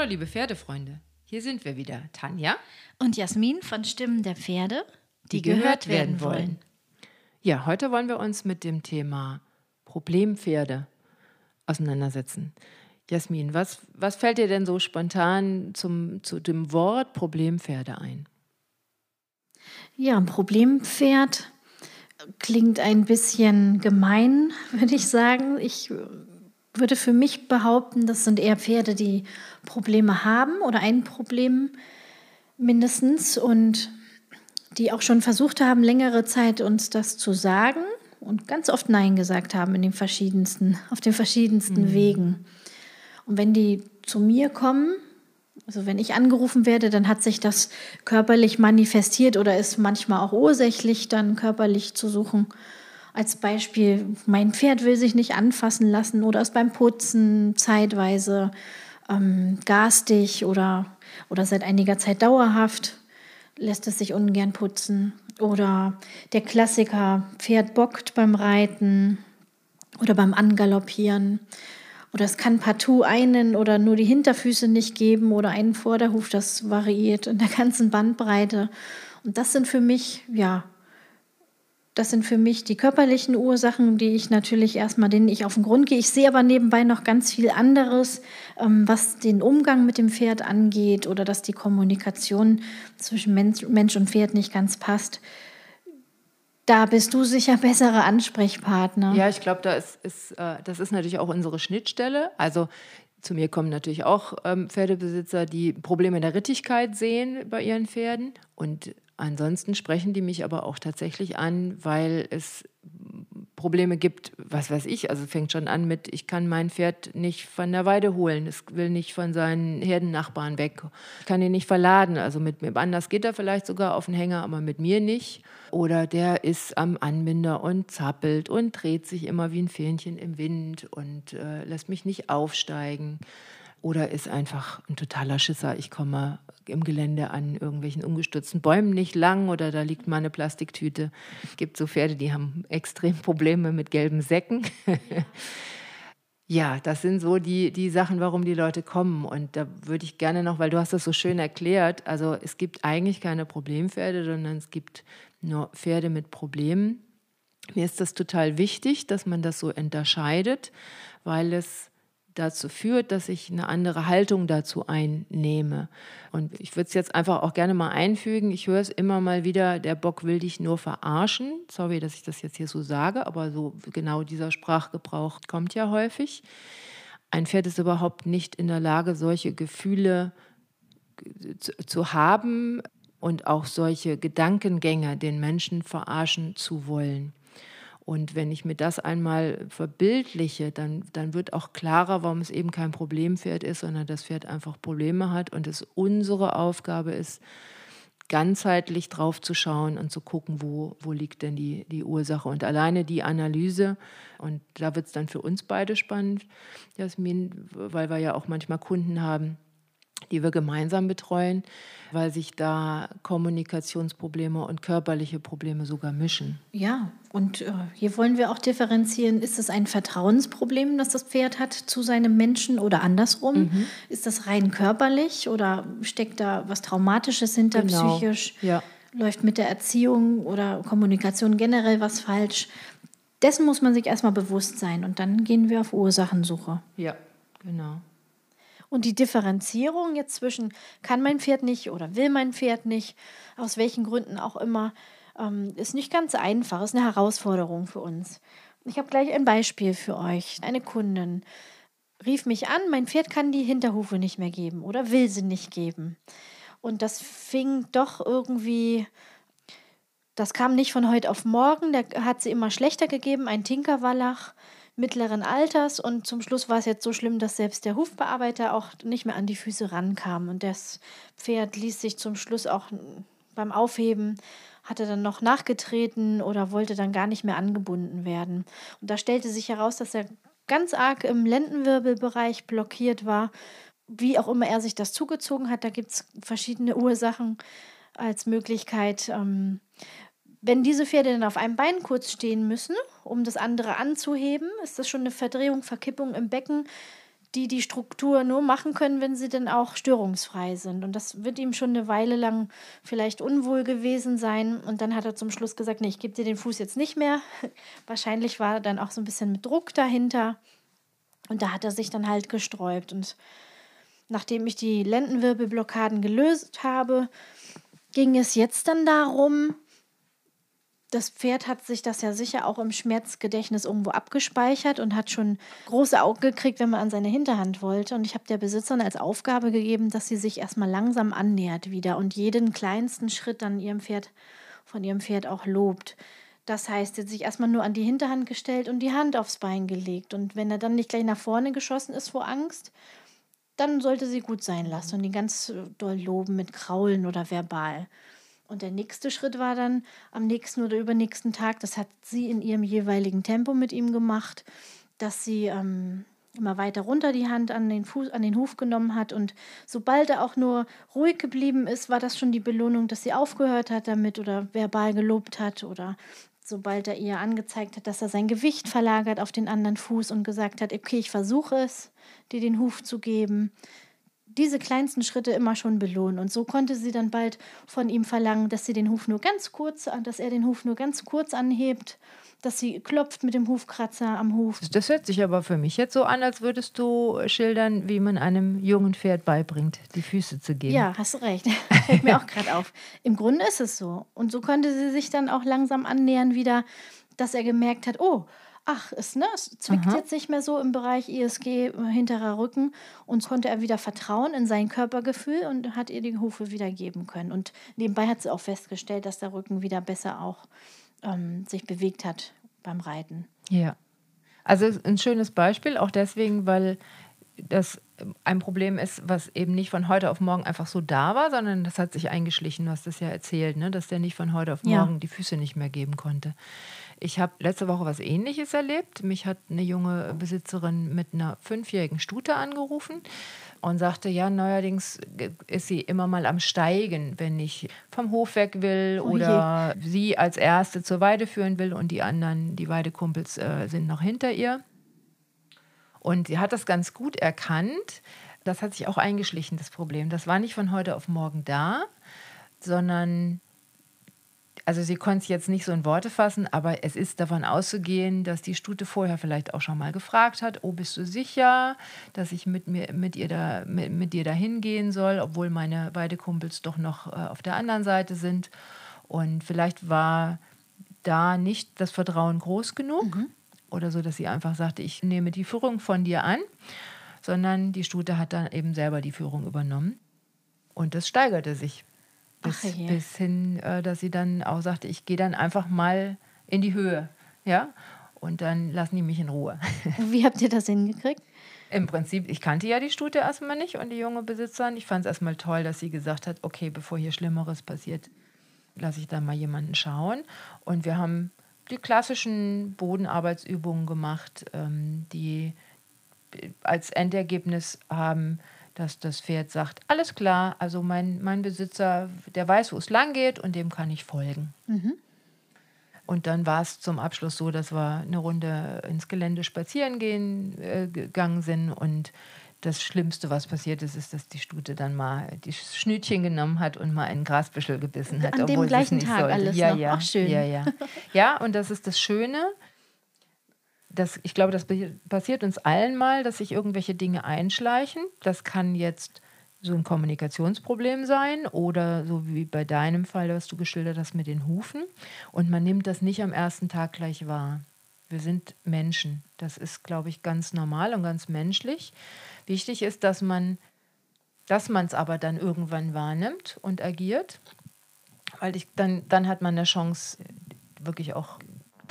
Hallo, liebe Pferdefreunde. Hier sind wir wieder, Tanja und Jasmin von Stimmen der Pferde, die, die gehört werden wollen. Ja, heute wollen wir uns mit dem Thema Problempferde auseinandersetzen. Jasmin, was, was fällt dir denn so spontan zum, zu dem Wort Problempferde ein? Ja, ein Problempferd klingt ein bisschen gemein, würde ich sagen. Ich würde für mich behaupten, das sind eher Pferde, die Probleme haben oder ein Problem mindestens und die auch schon versucht haben, längere Zeit uns das zu sagen und ganz oft Nein gesagt haben in den verschiedensten, auf den verschiedensten mhm. Wegen. Und wenn die zu mir kommen, also wenn ich angerufen werde, dann hat sich das körperlich manifestiert oder ist manchmal auch ursächlich dann körperlich zu suchen. Als Beispiel, mein Pferd will sich nicht anfassen lassen oder ist beim Putzen zeitweise ähm, garstig oder, oder seit einiger Zeit dauerhaft, lässt es sich ungern putzen. Oder der Klassiker, Pferd bockt beim Reiten oder beim Angaloppieren. Oder es kann partout einen oder nur die Hinterfüße nicht geben oder einen Vorderhuf, das variiert in der ganzen Bandbreite. Und das sind für mich, ja, das sind für mich die körperlichen Ursachen, die ich natürlich erstmal, denen ich auf den Grund gehe. Ich sehe aber nebenbei noch ganz viel anderes, ähm, was den Umgang mit dem Pferd angeht oder dass die Kommunikation zwischen Mensch und Pferd nicht ganz passt. Da bist du sicher bessere Ansprechpartner. Ja, ich glaube, da ist, ist, äh, das ist natürlich auch unsere Schnittstelle. Also zu mir kommen natürlich auch ähm, Pferdebesitzer, die Probleme der Rittigkeit sehen bei ihren Pferden. Und Ansonsten sprechen die mich aber auch tatsächlich an, weil es Probleme gibt, was weiß ich, also fängt schon an mit, ich kann mein Pferd nicht von der Weide holen, es will nicht von seinen Herdennachbarn weg, ich kann ihn nicht verladen, also mit mir anders geht er vielleicht sogar auf den Hänger, aber mit mir nicht. Oder der ist am Anbinder und zappelt und dreht sich immer wie ein Fähnchen im Wind und äh, lässt mich nicht aufsteigen oder ist einfach ein totaler Schisser. Ich komme im Gelände an irgendwelchen umgestürzten Bäumen nicht lang oder da liegt mal eine Plastiktüte. Es gibt so Pferde, die haben extrem Probleme mit gelben Säcken. ja, das sind so die, die Sachen, warum die Leute kommen. Und da würde ich gerne noch, weil du hast das so schön erklärt, also es gibt eigentlich keine Problempferde, sondern es gibt nur Pferde mit Problemen. Mir ist das total wichtig, dass man das so unterscheidet, weil es dazu führt, dass ich eine andere Haltung dazu einnehme. Und ich würde es jetzt einfach auch gerne mal einfügen. Ich höre es immer mal wieder, der Bock will dich nur verarschen. Sorry, dass ich das jetzt hier so sage, aber so genau dieser Sprachgebrauch kommt ja häufig. Ein Pferd ist überhaupt nicht in der Lage, solche Gefühle zu, zu haben und auch solche Gedankengänge den Menschen verarschen zu wollen. Und wenn ich mir das einmal verbildliche, dann, dann wird auch klarer, warum es eben kein Problempferd ist, sondern das Pferd einfach Probleme hat und es unsere Aufgabe ist, ganzheitlich drauf zu schauen und zu gucken, wo, wo liegt denn die, die Ursache. Und alleine die Analyse, und da wird es dann für uns beide spannend, Jasmin, weil wir ja auch manchmal Kunden haben, die wir gemeinsam betreuen, weil sich da Kommunikationsprobleme und körperliche Probleme sogar mischen. Ja, und äh, hier wollen wir auch differenzieren, ist es ein Vertrauensproblem, das das Pferd hat zu seinem Menschen oder andersrum? Mhm. Ist das rein körperlich oder steckt da was Traumatisches hinter genau. psychisch? Ja. Läuft mit der Erziehung oder Kommunikation generell was falsch? Dessen muss man sich erstmal bewusst sein und dann gehen wir auf Ursachensuche. Ja, genau. Und die Differenzierung jetzt zwischen kann mein Pferd nicht oder will mein Pferd nicht, aus welchen Gründen auch immer, ähm, ist nicht ganz einfach, ist eine Herausforderung für uns. Ich habe gleich ein Beispiel für euch. Eine Kundin rief mich an, mein Pferd kann die Hinterhufe nicht mehr geben oder will sie nicht geben. Und das fing doch irgendwie, das kam nicht von heute auf morgen, der hat sie immer schlechter gegeben, ein Tinkerwallach mittleren Alters und zum Schluss war es jetzt so schlimm, dass selbst der Hufbearbeiter auch nicht mehr an die Füße rankam und das Pferd ließ sich zum Schluss auch beim Aufheben hatte dann noch nachgetreten oder wollte dann gar nicht mehr angebunden werden. Und da stellte sich heraus, dass er ganz arg im Lendenwirbelbereich blockiert war. Wie auch immer er sich das zugezogen hat, da gibt es verschiedene Ursachen als Möglichkeit. Ähm, wenn diese Pferde dann auf einem Bein kurz stehen müssen, um das andere anzuheben, ist das schon eine Verdrehung, Verkippung im Becken, die die Struktur nur machen können, wenn sie dann auch störungsfrei sind. Und das wird ihm schon eine Weile lang vielleicht unwohl gewesen sein. Und dann hat er zum Schluss gesagt, nee, ich gebe dir den Fuß jetzt nicht mehr. Wahrscheinlich war dann auch so ein bisschen mit Druck dahinter. Und da hat er sich dann halt gesträubt. Und nachdem ich die Lendenwirbelblockaden gelöst habe, ging es jetzt dann darum, das Pferd hat sich das ja sicher auch im Schmerzgedächtnis irgendwo abgespeichert und hat schon große Augen gekriegt, wenn man an seine Hinterhand wollte. Und ich habe der Besitzerin als Aufgabe gegeben, dass sie sich erstmal langsam annähert wieder und jeden kleinsten Schritt dann ihrem Pferd, von ihrem Pferd auch lobt. Das heißt, sie hat sich erstmal nur an die Hinterhand gestellt und die Hand aufs Bein gelegt. Und wenn er dann nicht gleich nach vorne geschossen ist vor Angst, dann sollte sie gut sein lassen und ihn ganz doll loben mit Kraulen oder verbal. Und der nächste Schritt war dann am nächsten oder übernächsten Tag, das hat sie in ihrem jeweiligen Tempo mit ihm gemacht, dass sie ähm, immer weiter runter die Hand an den, Fuß, an den Huf genommen hat. Und sobald er auch nur ruhig geblieben ist, war das schon die Belohnung, dass sie aufgehört hat damit oder verbal gelobt hat oder sobald er ihr angezeigt hat, dass er sein Gewicht verlagert auf den anderen Fuß und gesagt hat, okay, ich versuche es, dir den Huf zu geben, diese kleinsten Schritte immer schon belohnen. Und so konnte sie dann bald von ihm verlangen, dass sie den Huf nur ganz kurz, dass er den Huf nur ganz kurz anhebt, dass sie klopft mit dem Hufkratzer am Huf. Das hört sich aber für mich jetzt so an, als würdest du schildern, wie man einem jungen Pferd beibringt, die Füße zu geben. Ja, hast du recht. Fällt mir auch gerade auf. Im Grunde ist es so. Und so konnte sie sich dann auch langsam annähern wieder, dass er gemerkt hat, oh, ach, es, ne, es zwickt Aha. jetzt nicht mehr so im Bereich ISG äh, hinterer Rücken und konnte er wieder vertrauen in sein Körpergefühl und hat ihr die Hufe wieder geben können. Und nebenbei hat sie auch festgestellt, dass der Rücken wieder besser auch ähm, sich bewegt hat beim Reiten. Ja. Also ein schönes Beispiel, auch deswegen, weil das ein Problem ist, was eben nicht von heute auf morgen einfach so da war, sondern das hat sich eingeschlichen. Du hast das ja erzählt, ne? dass der nicht von heute auf morgen ja. die Füße nicht mehr geben konnte. Ich habe letzte Woche was Ähnliches erlebt. Mich hat eine junge Besitzerin mit einer fünfjährigen Stute angerufen und sagte, ja, neuerdings ist sie immer mal am Steigen, wenn ich vom Hof weg will oh oder sie als Erste zur Weide führen will und die anderen, die Weidekumpels, äh, sind noch hinter ihr. Und sie hat das ganz gut erkannt. Das hat sich auch eingeschlichen, das Problem. Das war nicht von heute auf morgen da, sondern also sie konnte es jetzt nicht so in Worte fassen, aber es ist davon auszugehen, dass die Stute vorher vielleicht auch schon mal gefragt hat, oh, bist du sicher, dass ich mit, mir, mit, ihr da, mit, mit dir da hingehen soll, obwohl meine beide Kumpels doch noch äh, auf der anderen Seite sind. Und vielleicht war da nicht das Vertrauen groß genug mhm. oder so, dass sie einfach sagte, ich nehme die Führung von dir an, sondern die Stute hat dann eben selber die Führung übernommen. Und das steigerte sich. Bis, Ach, bis hin, äh, dass sie dann auch sagte, ich gehe dann einfach mal in die Höhe. Ja? Und dann lassen die mich in Ruhe. Wie habt ihr das hingekriegt? Im Prinzip, ich kannte ja die Stute erstmal nicht und die junge Besitzerin. Ich fand es erstmal toll, dass sie gesagt hat, okay, bevor hier Schlimmeres passiert, lasse ich da mal jemanden schauen. Und wir haben die klassischen Bodenarbeitsübungen gemacht, ähm, die als Endergebnis haben, dass das Pferd sagt, alles klar, also mein, mein Besitzer, der weiß, wo es lang geht und dem kann ich folgen. Mhm. Und dann war es zum Abschluss so, dass wir eine Runde ins Gelände spazieren gehen, äh, gegangen sind und das Schlimmste, was passiert ist, ist, dass die Stute dann mal die Schnütchen genommen hat und mal einen Grasbüschel gebissen hat. An dem gleichen Tag sollte. alles ja, noch. Ja, Ach, schön. Ja, ja. ja, und das ist das Schöne, das, ich glaube, das passiert uns allen mal, dass sich irgendwelche Dinge einschleichen. Das kann jetzt so ein Kommunikationsproblem sein oder so wie bei deinem Fall, was du geschildert hast mit den Hufen. Und man nimmt das nicht am ersten Tag gleich wahr. Wir sind Menschen. Das ist, glaube ich, ganz normal und ganz menschlich. Wichtig ist, dass man dass man es aber dann irgendwann wahrnimmt und agiert, weil ich, dann, dann hat man eine Chance, wirklich auch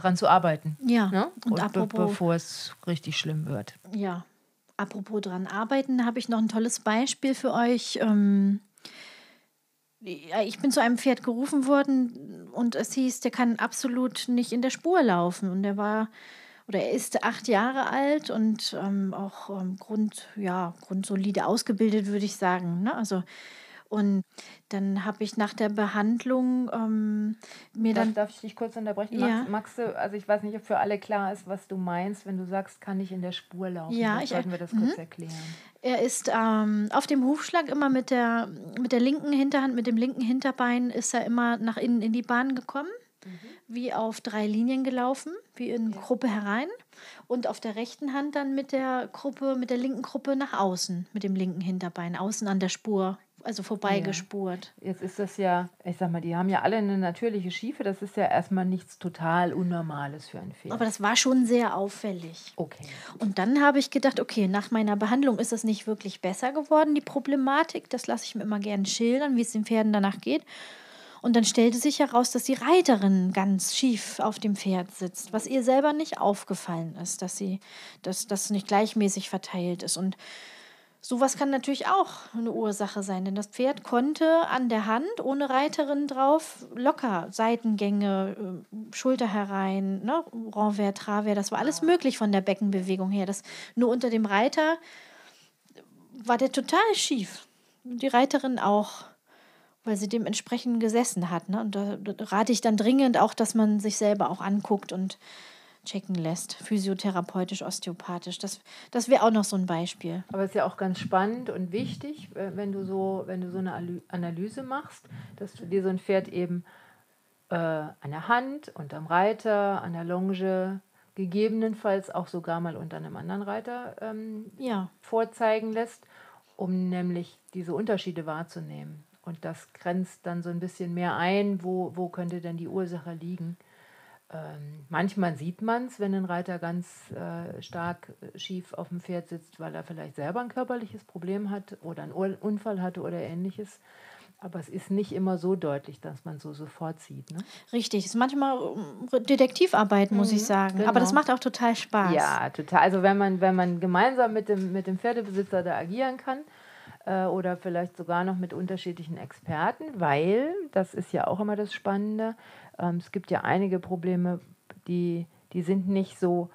dran zu arbeiten. Ja. Ne? Und, und apropos, be bevor es richtig schlimm wird. Ja. Apropos dran arbeiten, habe ich noch ein tolles Beispiel für euch. Ähm, ich bin zu einem Pferd gerufen worden und es hieß, der kann absolut nicht in der Spur laufen. Und er war oder er ist acht Jahre alt und ähm, auch ähm, grund, ja, grundsolide ausgebildet, würde ich sagen. Ne? Also Und dann habe ich nach der Behandlung ähm, mir darf, dann. Darf ich dich kurz unterbrechen? Ja. Magst, du, also ich weiß nicht, ob für alle klar ist, was du meinst, wenn du sagst, kann ich in der Spur laufen. Ja, Vielleicht ich- sollten wir das mhm. kurz erklären. Er ist ähm, auf dem Hufschlag immer mit der, mit der linken Hinterhand, mit dem linken Hinterbein ist er immer nach innen in die Bahn gekommen, wie auf drei Linien gelaufen, wie in Gruppe herein. Und auf der rechten Hand dann mit der Gruppe, mit der linken Gruppe nach außen, mit dem linken Hinterbein, außen an der Spur, also vorbeigespurt. Jetzt ist das ja, ich sag mal, die haben ja alle eine natürliche Schiefe. Das ist ja erstmal nichts total Unnormales für ein Pferd. Aber das war schon sehr auffällig. okay. Und dann habe ich gedacht, okay, nach meiner Behandlung ist es nicht wirklich besser geworden, die Problematik. Das lasse ich mir immer gerne schildern, wie es den Pferden danach geht. Und dann stellte sich heraus, dass die Reiterin ganz schief auf dem Pferd sitzt, was ihr selber nicht aufgefallen ist, dass sie, dass das nicht gleichmäßig verteilt ist. Und sowas kann natürlich auch eine Ursache sein, denn das Pferd konnte an der Hand ohne Reiterin drauf locker Seitengänge, äh, Schulter herein, ne, Renvers, Travers, das war alles möglich von der Beckenbewegung her. Das nur unter dem Reiter war der total schief. Die Reiterin auch, weil sie dementsprechend gesessen hat. Ne? Und da, da rate ich dann dringend auch, dass man sich selber auch anguckt und checken lässt. Physiotherapeutisch, osteopathisch. Das, das wäre auch noch so ein Beispiel. Aber es ist ja auch ganz spannend und wichtig, äh, wenn du so, wenn du so eine Analyse machst, dass du dir so ein Pferd eben äh, an der Hand, unterm Reiter, an der Longe, gegebenenfalls auch sogar mal unter einem anderen Reiter ähm, Ja, vorzeigen lässt, um nämlich diese Unterschiede wahrzunehmen. Und das grenzt dann so ein bisschen mehr ein, wo, wo könnte denn die Ursache liegen. Ähm, manchmal sieht man es, wenn ein Reiter ganz äh, stark äh, schief auf dem Pferd sitzt, weil er vielleicht selber ein körperliches Problem hat oder einen Ur Unfall hatte oder ähnliches. Aber es ist nicht immer so deutlich, dass man so sofort sieht. Ne? richtig. Ist manchmal ähm, Detektivarbeit, muss ich sagen. genau. Aber das macht auch total Spaß. Ja, total. Also wenn man, wenn man gemeinsam mit dem, mit dem Pferdebesitzer da agieren kann äh, oder vielleicht sogar noch mit unterschiedlichen Experten, weil, das ist ja auch immer das Spannende, ähm, es gibt ja einige Probleme, die, die sind nicht so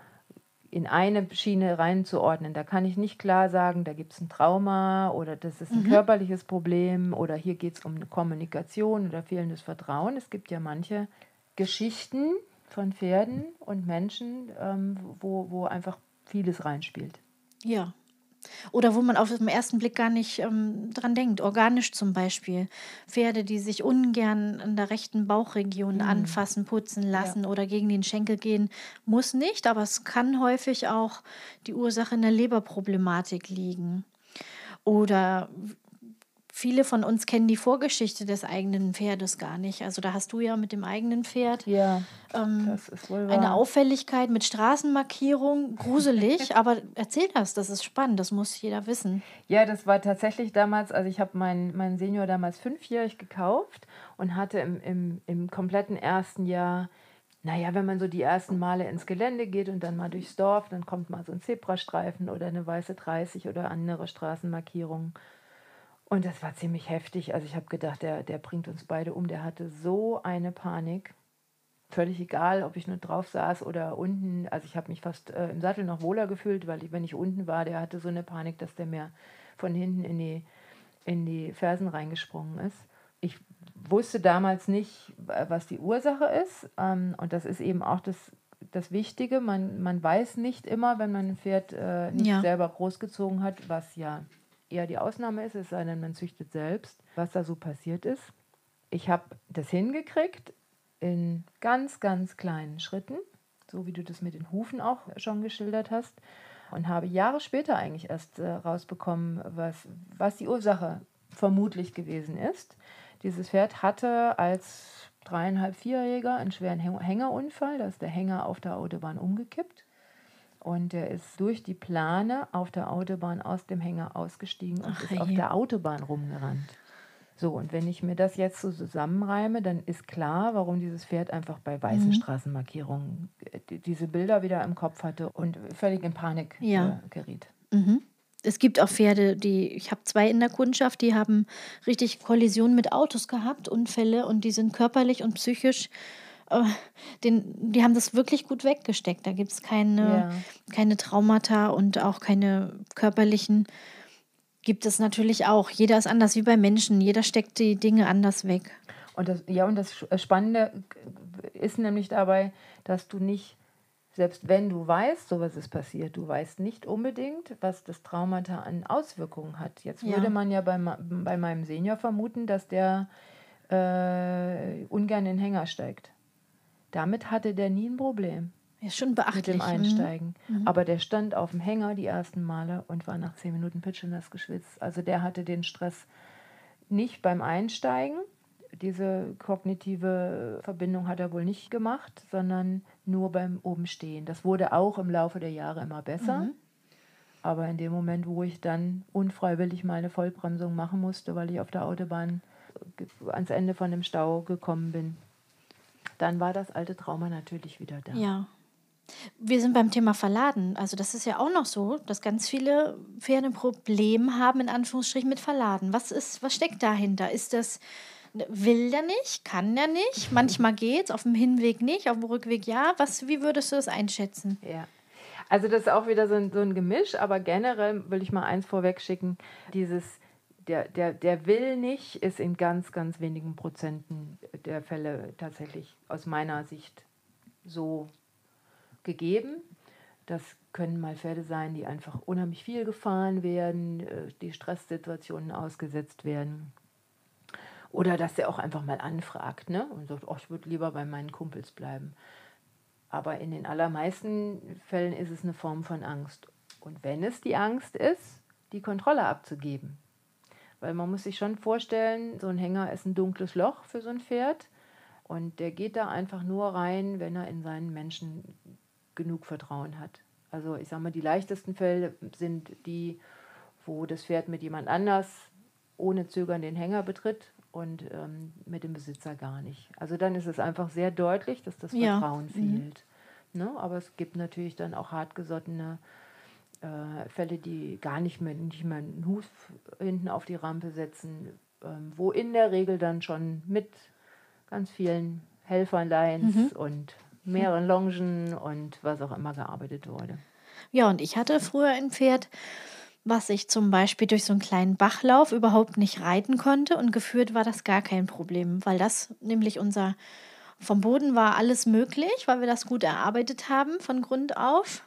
in eine Schiene reinzuordnen. Da kann ich nicht klar sagen, da gibt es ein Trauma oder das ist ein körperliches Problem oder hier geht es um eine Kommunikation oder fehlendes Vertrauen. Es gibt ja manche Geschichten von Pferden und Menschen, ähm, wo, wo einfach vieles reinspielt. Ja. Oder wo man auf den ersten Blick gar nicht ähm, dran denkt. Organisch zum Beispiel. Pferde, die sich ungern in der rechten Bauchregion anfassen, putzen lassen oder gegen den Schenkel gehen. Muss nicht, aber es kann häufig auch die Ursache in der Leberproblematik liegen. Oder viele von uns kennen die Vorgeschichte des eigenen Pferdes gar nicht. Also da hast du ja mit dem eigenen Pferd Ja, ähm, eine. Auffälligkeit mit Straßenmarkierung, gruselig, aber erzähl das, das ist spannend, das muss jeder wissen. Ja, das war tatsächlich damals, also ich habe meinen meinen Senior damals fünfjährig gekauft und hatte im, im, im kompletten ersten Jahr, naja, wenn man so die ersten Male ins Gelände geht und dann mal durchs Dorf, dann kommt mal so ein Zebrastreifen oder eine weiße 30 oder andere Straßenmarkierungen. Und das war ziemlich heftig. Also ich habe gedacht, der, der bringt uns beide um. Der hatte so eine Panik. Völlig egal, ob ich nur drauf saß oder unten. Also ich habe mich fast äh, im Sattel noch wohler gefühlt, weil ich, wenn ich unten war, der hatte so eine Panik, dass der mir von hinten in die, in die Fersen reingesprungen ist. Ich wusste damals nicht, was die Ursache ist. Ähm, und das ist eben auch das, das Wichtige. Man, man weiß nicht immer, wenn man ein Pferd äh, nicht Ja. selber großgezogen hat, was ja eher die Ausnahme ist, es sei denn, man züchtet selbst, was da so passiert ist. Ich habe das hingekriegt in ganz, ganz kleinen Schritten, so wie du das mit den Hufen auch schon geschildert hast. Und habe Jahre später eigentlich erst äh, rausbekommen, was, was die Ursache vermutlich gewesen ist. Dieses Pferd hatte als dreieinhalb, vierjähriger einen schweren Häng- Hängerunfall. Da ist der Hänger auf der Autobahn umgekippt. Und er ist durch die Plane auf der Autobahn aus dem Hänger ausgestiegen und Ach, ist auf je. der Autobahn rumgerannt. So, und wenn ich mir das jetzt so zusammenreime, dann ist klar, warum dieses Pferd einfach bei weißen Mhm. Straßenmarkierungen äh, die- diese Bilder wieder im Kopf hatte und völlig in Panik Ja. äh, geriet. Mhm. Es gibt auch Pferde, die, ich habe zwei in der Kundschaft, die haben richtig Kollisionen mit Autos gehabt, Unfälle und die sind körperlich und psychisch, den, die haben das wirklich gut weggesteckt. Da gibt es keine, Ja. keine Traumata und auch keine körperlichen gibt es natürlich auch. Jeder ist anders wie bei Menschen. Jeder steckt die Dinge anders weg. Und das, ja, und das Spannende ist nämlich dabei, dass du nicht, selbst wenn du weißt, sowas ist passiert, du weißt nicht unbedingt, was das Traumata an Auswirkungen hat. Jetzt ja. würde man ja bei, bei meinem Senior vermuten, dass der äh, ungern in den Hänger steigt. Damit hatte der nie ein Problem. Ist schon beachtlich. Mit dem Einsteigen. Mhm. mhm. Aber der stand auf dem Hänger die ersten Male und war nach zehn Minuten pitschnass geschwitzt. Also der hatte den Stress nicht beim Einsteigen. Diese kognitive Verbindung hat er wohl nicht gemacht, sondern nur beim Obenstehen. Das wurde auch im Laufe der Jahre immer besser. Mhm. Aber in dem Moment, wo ich dann unfreiwillig mal eine Vollbremsung machen musste, weil ich auf der Autobahn ans Ende von dem Stau gekommen bin, dann war das alte Trauma natürlich wieder da. Ja. Wir sind beim Thema Verladen. Also das ist ja auch noch so, dass ganz viele Pferde ein Problem haben, in Anführungsstrichen, mit Verladen. Was, ist, was steckt dahinter? Ist das, will der nicht, kann der nicht? Manchmal geht es, auf dem Hinweg nicht, auf dem Rückweg ja. Was, wie würdest du das einschätzen? Ja. Also das ist auch wieder so ein, so ein Gemisch, aber generell will ich mal eins vorweg schicken, dieses der, der, der will nicht, ist in ganz, ganz wenigen Prozenten der Fälle tatsächlich aus meiner Sicht so gegeben. Das können mal Pferde sein, die einfach unheimlich viel gefahren werden, äh, die Stresssituationen ausgesetzt werden. Oder dass er auch einfach mal anfragt ne? und sagt, oh, ich würde lieber bei meinen Kumpels bleiben. Aber in den allermeisten Fällen ist es eine Form von Angst. Und wenn es die Angst ist, die Kontrolle abzugeben, weil man muss sich schon vorstellen, so ein Hänger ist ein dunkles Loch für so ein Pferd. Und der geht da einfach nur rein, wenn er in seinen Menschen genug Vertrauen hat. Also ich sage mal, die leichtesten Fälle sind die, wo das Pferd mit jemand anders ohne Zögern den Hänger betritt und ähm, mit dem Besitzer gar nicht. Also dann ist es einfach sehr deutlich, dass das Vertrauen ja. Mhm. fehlt. Mhm. Ne? Aber es gibt natürlich dann auch hartgesottene äh, Fälle, die gar nicht mehr, nicht mehr einen Huf hinten auf die Rampe setzen, ähm, wo in der Regel dann schon mit ganz vielen Helferleins mhm. und mehreren Longen und was auch immer gearbeitet wurde. Ja, und ich hatte früher ein Pferd, was ich zum Beispiel durch so einen kleinen Bachlauf überhaupt nicht reiten konnte und geführt war das gar kein Problem, weil das nämlich unser vom Boden war alles möglich, weil wir das gut erarbeitet haben von Grund auf.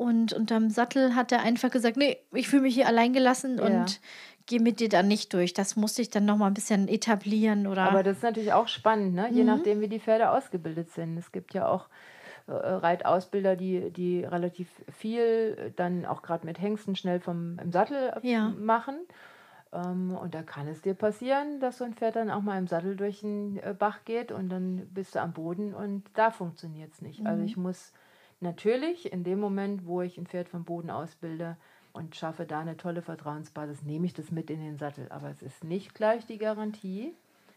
Und unterm Sattel hat er einfach gesagt, nee, ich fühle mich hier allein gelassen ja. und gehe mit dir dann nicht durch. Das musste ich dann noch mal ein bisschen etablieren. Oder Aber das ist natürlich auch spannend, ne? je mhm. nachdem, wie die Pferde ausgebildet sind. Es gibt ja auch äh, Reitausbilder, die, die relativ viel dann auch gerade mit Hengsten schnell vom im Sattel ja. machen. Ähm, und da kann es dir passieren, dass so ein Pferd dann auch mal im Sattel durch den äh, Bach geht und dann bist du am Boden und da funktioniert es nicht. Also mhm. Also ich muss Natürlich, in dem Moment, wo ich ein Pferd vom Boden ausbilde und schaffe da eine tolle Vertrauensbasis, nehme ich das mit in den Sattel. Aber es ist nicht gleich die Garantie,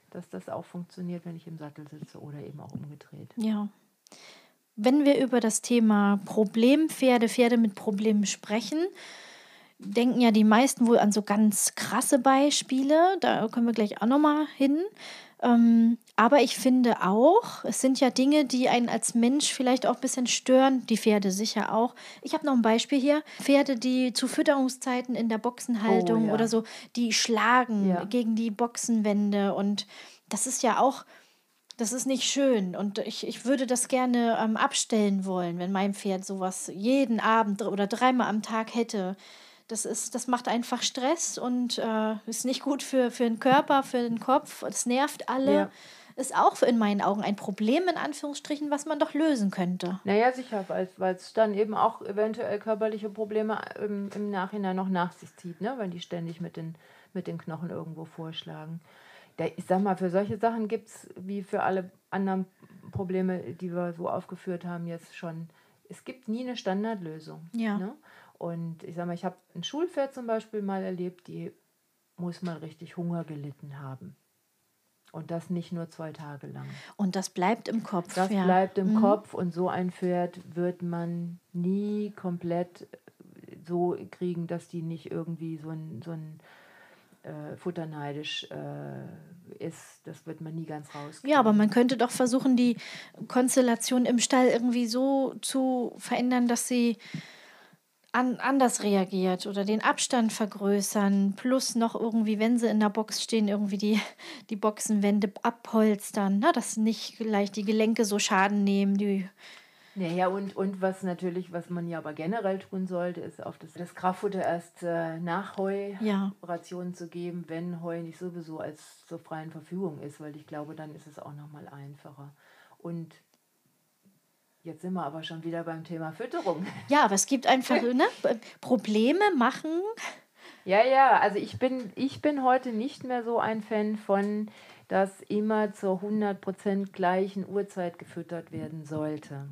dass das auch funktioniert, wenn ich im Sattel sitze oder eben auch umgedreht. Ja. Wenn wir über das Thema Problempferde, Pferde mit Problemen sprechen, denken ja die meisten wohl an so ganz krasse Beispiele. Da kommen wir gleich auch nochmal hin. Ähm, aber ich finde auch, es sind ja Dinge, die einen als Mensch vielleicht auch ein bisschen stören, die Pferde sicher auch. Ich habe noch ein Beispiel hier. Pferde, die zu Fütterungszeiten in der Boxenhaltung oh, ja. oder so, die schlagen ja. gegen die Boxenwände. Und das ist ja auch, das ist nicht schön. Und ich, ich würde das gerne ähm, abstellen wollen, wenn mein Pferd sowas jeden Abend oder dreimal am Tag hätte. Das, ist, das macht einfach Stress und äh, ist nicht gut für, für den Körper, für den Kopf. Es nervt alle. Ja. Ist auch in meinen Augen ein Problem, in Anführungsstrichen, was man doch lösen könnte. Naja, sicher, weil es dann eben auch eventuell körperliche Probleme im, im Nachhinein noch nach sich zieht, ne? wenn die ständig mit den, mit den Knochen irgendwo vorschlagen. Da, ich sag mal, für solche Sachen gibt es, wie für alle anderen Probleme, die wir so aufgeführt haben, jetzt schon, es gibt nie eine Standardlösung. Ja. Ne? Und ich sage mal, ich habe ein Schulpferd zum Beispiel mal erlebt, die muss mal richtig Hunger gelitten haben. Und das nicht nur zwei Tage lang. Und das bleibt im Kopf. Das ja. bleibt im mhm. Kopf und so ein Pferd wird man nie komplett so kriegen, dass die nicht irgendwie so ein, so ein äh, futterneidisch äh, ist. Das wird man nie ganz rauskriegen. Ja, aber man könnte doch versuchen, die Konstellation im Stall irgendwie so zu verändern, dass sie an, anders reagiert oder den Abstand vergrößern, plus noch irgendwie, wenn sie in der Box stehen, irgendwie die, die Boxenwände abholstern, ne? dass nicht gleich die Gelenke so Schaden nehmen, die naja, und, und was natürlich, was man ja aber generell tun sollte, ist auf das, das Kraftfutter erst äh, nach Heu ja. Zu geben, wenn Heu nicht sowieso als zur freien Verfügung ist, weil ich glaube, dann ist es auch nochmal einfacher. Und jetzt sind wir aber schon wieder beim Thema Fütterung. Ja, aber es gibt einfach ne, Probleme machen. Ja, ja, also ich bin, ich bin heute nicht mehr so ein Fan von, dass immer zur 100% gleichen Uhrzeit gefüttert werden sollte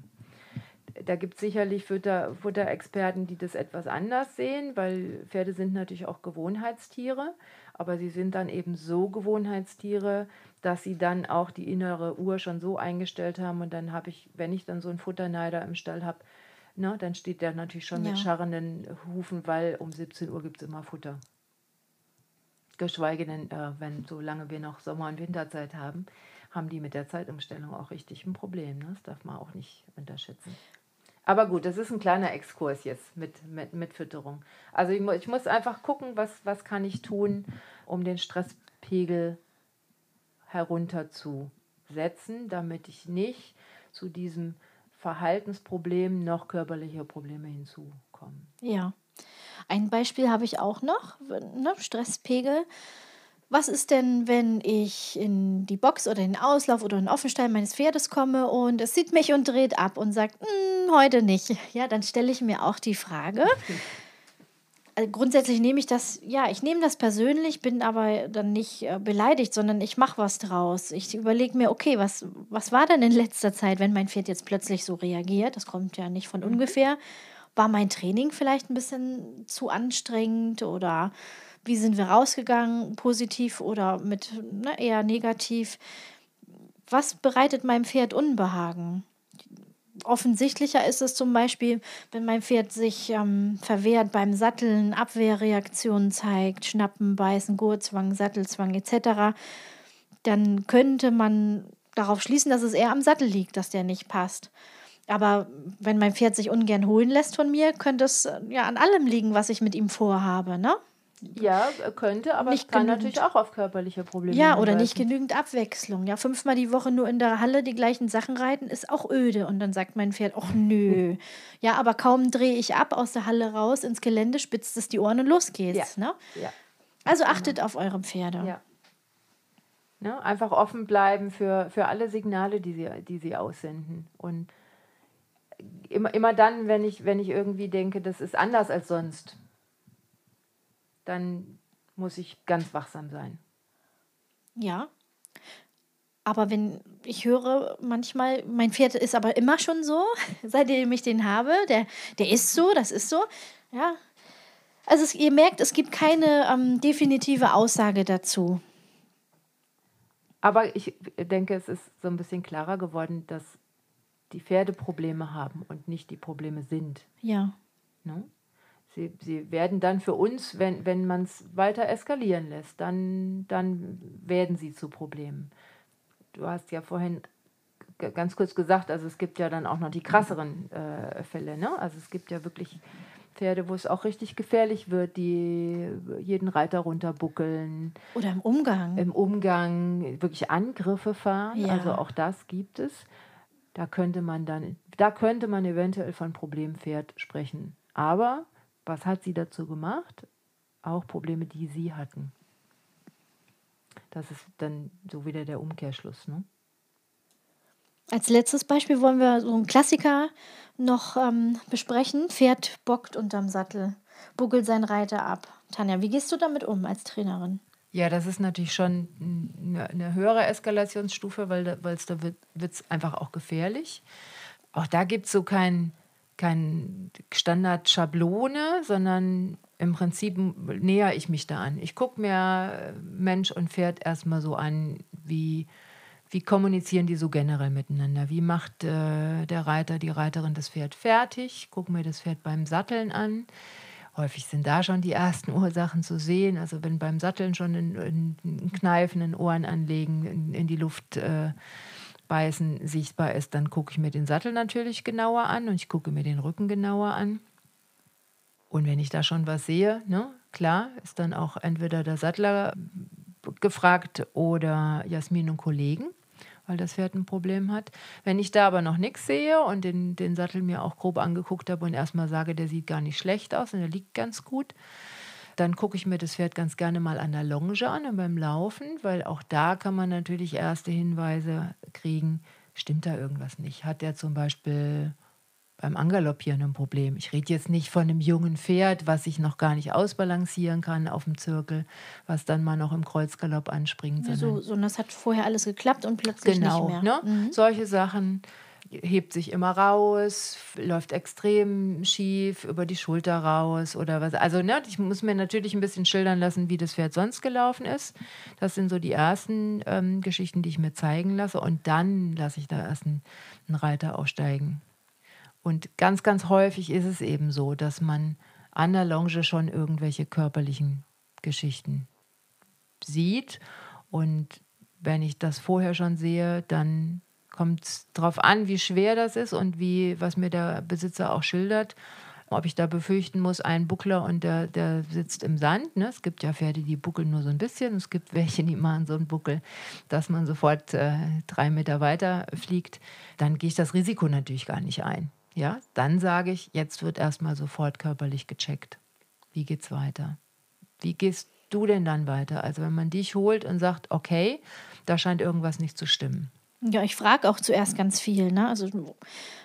da gibt es sicherlich Futter, Futterexperten, die das etwas anders sehen, weil Pferde sind natürlich auch Gewohnheitstiere, aber sie sind dann eben so Gewohnheitstiere, dass sie dann auch die innere Uhr schon so eingestellt haben und dann habe ich, wenn ich dann so einen Futterneider im Stall habe, ne, dann steht der natürlich schon ja. mit scharrenden Hufen, weil um 17 Uhr gibt es immer Futter. Geschweige denn, äh, wenn solange wir noch Sommer- und Winterzeit haben, haben die mit der Zeitumstellung auch richtig ein Problem. Ne? Das darf man auch nicht unterschätzen. Aber gut, das ist ein kleiner Exkurs jetzt mit, mit, mit Fütterung. Also ich, ich muss einfach gucken, was, was kann ich tun, um den Stresspegel herunterzusetzen, damit ich nicht zu diesem Verhaltensproblem noch körperliche Probleme hinzukomme. Ja. Ein Beispiel habe ich auch noch, ne? Stresspegel. Was ist denn, wenn ich in die Box oder in den Auslauf oder in den Offenstall meines Pferdes komme und es sieht mich und dreht ab und sagt, hm, heute nicht? Ja, dann stelle ich mir auch die Frage. Also grundsätzlich nehme ich das, ja, ich nehme das persönlich, bin aber dann nicht äh, beleidigt, sondern ich mache was draus. Ich überlege mir, okay, was, was war denn in letzter Zeit, wenn mein Pferd jetzt plötzlich so reagiert? Das kommt ja nicht von mhm. ungefähr. War mein Training vielleicht ein bisschen zu anstrengend oder wie sind wir rausgegangen, positiv oder mit ne, eher negativ? Was bereitet meinem Pferd Unbehagen? Offensichtlicher ist es zum Beispiel, wenn mein Pferd sich ähm, verwehrt beim Satteln, Abwehrreaktionen zeigt, Schnappen, Beißen, Gurtzwang, Sattelzwang etc., dann könnte man darauf schließen, dass es eher am Sattel liegt, dass der nicht passt. Aber wenn mein Pferd sich ungern holen lässt von mir, könnte es äh, ja an allem liegen, was ich mit ihm vorhabe. Ne? Ja, könnte, aber nicht es kann genügend. natürlich auch auf körperliche Probleme Ja, oder nicht genügend Abwechslung. Ja, fünfmal die Woche nur in der Halle die gleichen Sachen reiten, ist auch öde. Und dann sagt mein Pferd, ach nö. Ja, aber kaum drehe ich ab aus der Halle raus ins Gelände, spitzt es die Ohren und los geht's. Ja. Ne? Ja. Also achtet genau. auf eure Pferde. Ja. Ne? Einfach offen bleiben für, für alle Signale, die sie, die sie aussenden. Und immer, immer dann, wenn ich, wenn ich irgendwie denke, das ist anders als sonst, dann muss ich ganz wachsam sein. Ja. Aber wenn ich höre manchmal, mein Pferd ist aber immer schon so, seitdem ich den habe, der, der ist so, das ist so. Ja. Also es, ihr merkt, es gibt keine ähm, definitive Aussage dazu. Aber ich denke, es ist so ein bisschen klarer geworden, dass die Pferde Probleme haben und nicht die Probleme sind. Ja. No? Sie, sie werden dann für uns, wenn, wenn man es weiter eskalieren lässt, dann, dann werden sie zu Problemen. Du hast ja vorhin ganz kurz gesagt, also es gibt ja dann auch noch die krasseren äh, Fälle. Ne? Also es gibt ja wirklich Pferde, wo es auch richtig gefährlich wird, die jeden Reiter runterbuckeln. Oder im Umgang. Im Umgang wirklich Angriffe fahren. Ja. Also auch das gibt es. Da könnte man dann, da könnte man eventuell von Problempferd sprechen. Aber was hat sie dazu gemacht? Auch Probleme, die sie hatten. Das ist dann so wieder der Umkehrschluss. Ne? Als letztes Beispiel wollen wir so einen Klassiker noch ähm, besprechen. Pferd bockt unterm Sattel, buckelt sein Reiter ab. Tanja, wie gehst du damit um als Trainerin? Ja, das ist natürlich schon eine, eine höhere Eskalationsstufe, weil da, es da wird es einfach auch gefährlich. Auch da gibt es so kein kein Standard-Schablone, sondern im Prinzip näher ich mich da an. Ich gucke mir Mensch und Pferd erstmal so an, wie, wie kommunizieren die so generell miteinander? Wie macht äh, der Reiter, die Reiterin das Pferd fertig? Gucke mir das Pferd beim Satteln an. Häufig sind da schon die ersten Ursachen zu sehen. Also wenn beim Satteln schon in, in, in Kneifen, in Ohren anlegen, in, in die Luft äh, Beißen sichtbar ist, dann gucke ich mir den Sattel natürlich genauer an und ich gucke mir den Rücken genauer an. Und wenn ich da schon was sehe, ne, klar, ist dann auch entweder der Sattler gefragt oder Jasmin und Kollegen, weil das Pferd ein Problem hat. Wenn ich da aber noch nichts sehe und den, den Sattel mir auch grob angeguckt habe und erstmal sage, der sieht gar nicht schlecht aus und der liegt ganz gut, dann gucke ich mir das Pferd ganz gerne mal an der Longe an und beim Laufen, weil auch da kann man natürlich erste Hinweise kriegen, stimmt da irgendwas nicht? Hat der zum Beispiel beim Angaloppieren ein Problem. Ich rede jetzt nicht von einem jungen Pferd, was sich noch gar nicht ausbalancieren kann auf dem Zirkel, was dann mal noch im Kreuzgalopp anspringt. Ja, so, so, das hat vorher alles geklappt und plötzlich genau, nicht mehr. Ne? Mhm. Solche Sachen hebt sich immer raus, läuft extrem schief, über die Schulter raus oder was. Also ne, ich muss mir natürlich ein bisschen schildern lassen, wie das Pferd sonst gelaufen ist. Das sind so die ersten ähm, Geschichten, die ich mir zeigen lasse. Und dann lasse ich da erst einen, einen Reiter aufsteigen. Und ganz, ganz häufig ist es eben so, dass man an der Longe schon irgendwelche körperlichen Geschichten sieht. Und wenn ich das vorher schon sehe, dann kommt es darauf an, wie schwer das ist und wie, was mir der Besitzer auch schildert. Ob ich da befürchten muss, ein Buckler und der, der sitzt im Sand. Ne? Es gibt ja Pferde, die buckeln nur so ein bisschen. Es gibt welche, die machen so einen Buckel, dass man sofort äh, drei Meter weiter fliegt. Dann gehe ich das Risiko natürlich gar nicht ein. Ja, dann sage ich, jetzt wird erstmal sofort körperlich gecheckt. Wie geht's weiter? Wie gehst du denn dann weiter? Also wenn man dich holt und sagt, okay, da scheint irgendwas nicht zu stimmen. Ja, ich frage auch zuerst ganz viel. Ne? Also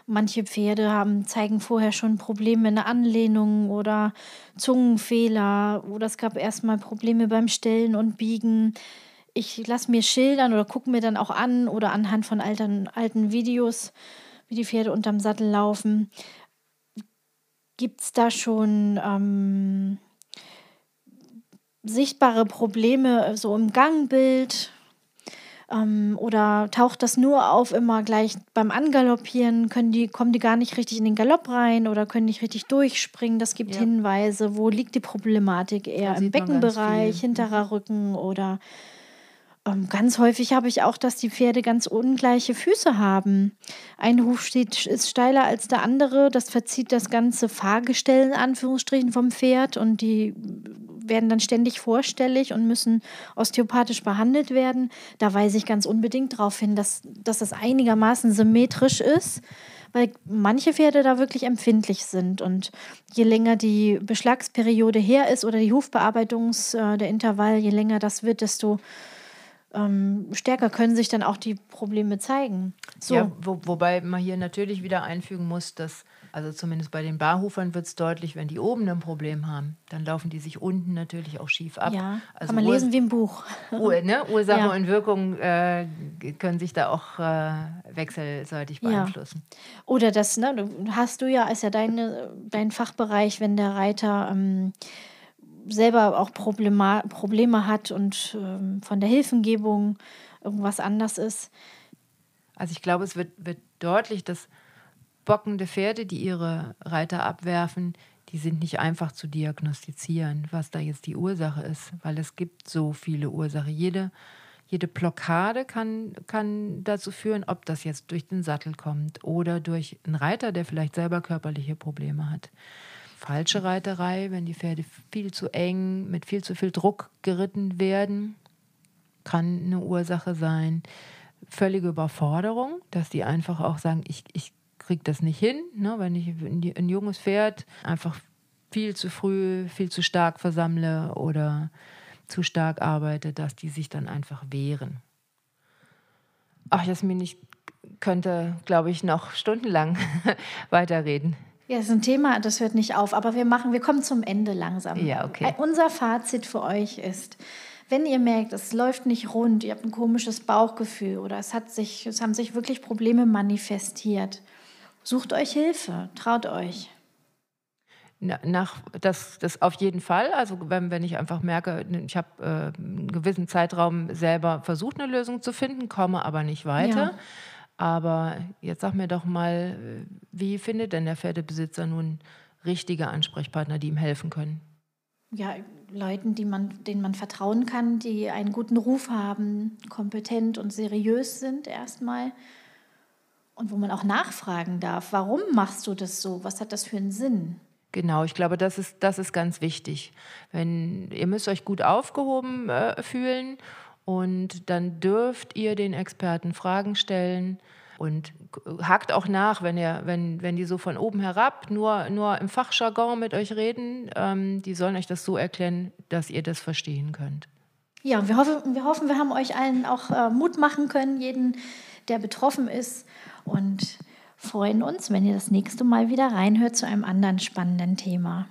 manche Pferde haben, zeigen vorher schon Probleme in der Anlehnung oder Zungenfehler oder es gab erstmal Probleme beim Stellen und Biegen. Ich lasse mir schildern oder gucke mir dann auch an oder anhand von alten, alten Videos wie die Pferde unterm Sattel laufen. Gibt es da schon ähm, sichtbare Probleme so im Gangbild? Ähm, oder taucht das nur auf immer gleich beim Angaloppieren? Können die, kommen die gar nicht richtig in den Galopp rein oder können nicht richtig durchspringen? Das gibt ja. Hinweise. Wo liegt die Problematik? Eher im Beckenbereich, hinterer Rücken oder ähm, ganz häufig habe ich auch, dass die Pferde ganz ungleiche Füße haben. Ein Huf steht, ist steiler als der andere. Das verzieht das ganze Fahrgestell in Anführungsstrichen vom Pferd und die werden dann ständig vorstellig und müssen osteopathisch behandelt werden. Da weise ich ganz unbedingt darauf hin, dass, dass das einigermaßen symmetrisch ist, weil manche Pferde da wirklich empfindlich sind. Und je länger die Beschlagsperiode her ist oder die Hufbearbeitungs, äh, der Intervall, je länger das wird, desto ähm, stärker können sich dann auch die Probleme zeigen. So. Ja, wo, wobei man hier natürlich wieder einfügen muss, dass, also zumindest bei den Barhufern wird es deutlich, wenn die oben ein Problem haben, dann laufen die sich unten natürlich auch schief ab. Ja, also kann man Ur lesen wie im Buch. Ur ne? Ursache ja. und Wirkung äh, können sich da auch äh, wechselseitig beeinflussen. Ja. Oder das, ne, hast du ja, ist ja deine, dein Fachbereich, wenn der Reiter ähm, selber auch Problema Probleme hat und ähm, von der Hilfengebung irgendwas anders ist. Also ich glaube, es wird, wird deutlich, dass bockende Pferde, die ihre Reiter abwerfen, die sind nicht einfach zu diagnostizieren, was da jetzt die Ursache ist, weil es gibt so viele Ursachen. Jede, jede Blockade kann, kann dazu führen, ob das jetzt durch den Sattel kommt oder durch einen Reiter, der vielleicht selber körperliche Probleme hat falsche Reiterei, wenn die Pferde viel zu eng, mit viel zu viel Druck geritten werden, kann eine Ursache sein. Völlige Überforderung, dass die einfach auch sagen, ich, ich kriege das nicht hin, ne? wenn ich ein junges Pferd einfach viel zu früh, viel zu stark versammle oder zu stark arbeite, dass die sich dann einfach wehren. Ach, Jasmin, ich könnte, glaube ich, noch stundenlang weiterreden. Ja, das ist ein Thema, das hört nicht auf, aber wir machen, wir kommen zum Ende langsam. Ja, okay. Unser Fazit für euch ist, wenn ihr merkt, es läuft nicht rund, ihr habt ein komisches Bauchgefühl oder es, hat sich, es haben sich wirklich Probleme manifestiert, sucht euch Hilfe, traut euch. Nach, das, das auf jeden Fall. Also wenn, wenn ich einfach merke, ich habe äh, einen gewissen Zeitraum selber versucht, eine Lösung zu finden, komme aber nicht weiter. Ja aber jetzt sag mir doch mal, wie findet denn der Pferdebesitzer nun richtige Ansprechpartner, die ihm helfen können? Ja, Leuten, die man, denen man vertrauen kann, die einen guten Ruf haben, kompetent und seriös sind erstmal. Und wo man auch nachfragen darf, warum machst du das so? Was hat das für einen Sinn? Genau, ich glaube, das ist, das ist ganz wichtig. Wenn, ihr müsst euch gut aufgehoben äh, fühlen und dann dürft ihr den Experten Fragen stellen und hakt auch nach, wenn, ihr, wenn, wenn die so von oben herab nur, nur im Fachjargon mit euch reden. Ähm, die sollen euch das so erklären, dass ihr das verstehen könnt. Ja, wir hoffen, wir, hoffen, wir haben euch allen auch äh, Mut machen können, jeden, der betroffen ist. Und freuen uns, wenn ihr das nächste Mal wieder reinhört zu einem anderen spannenden Thema.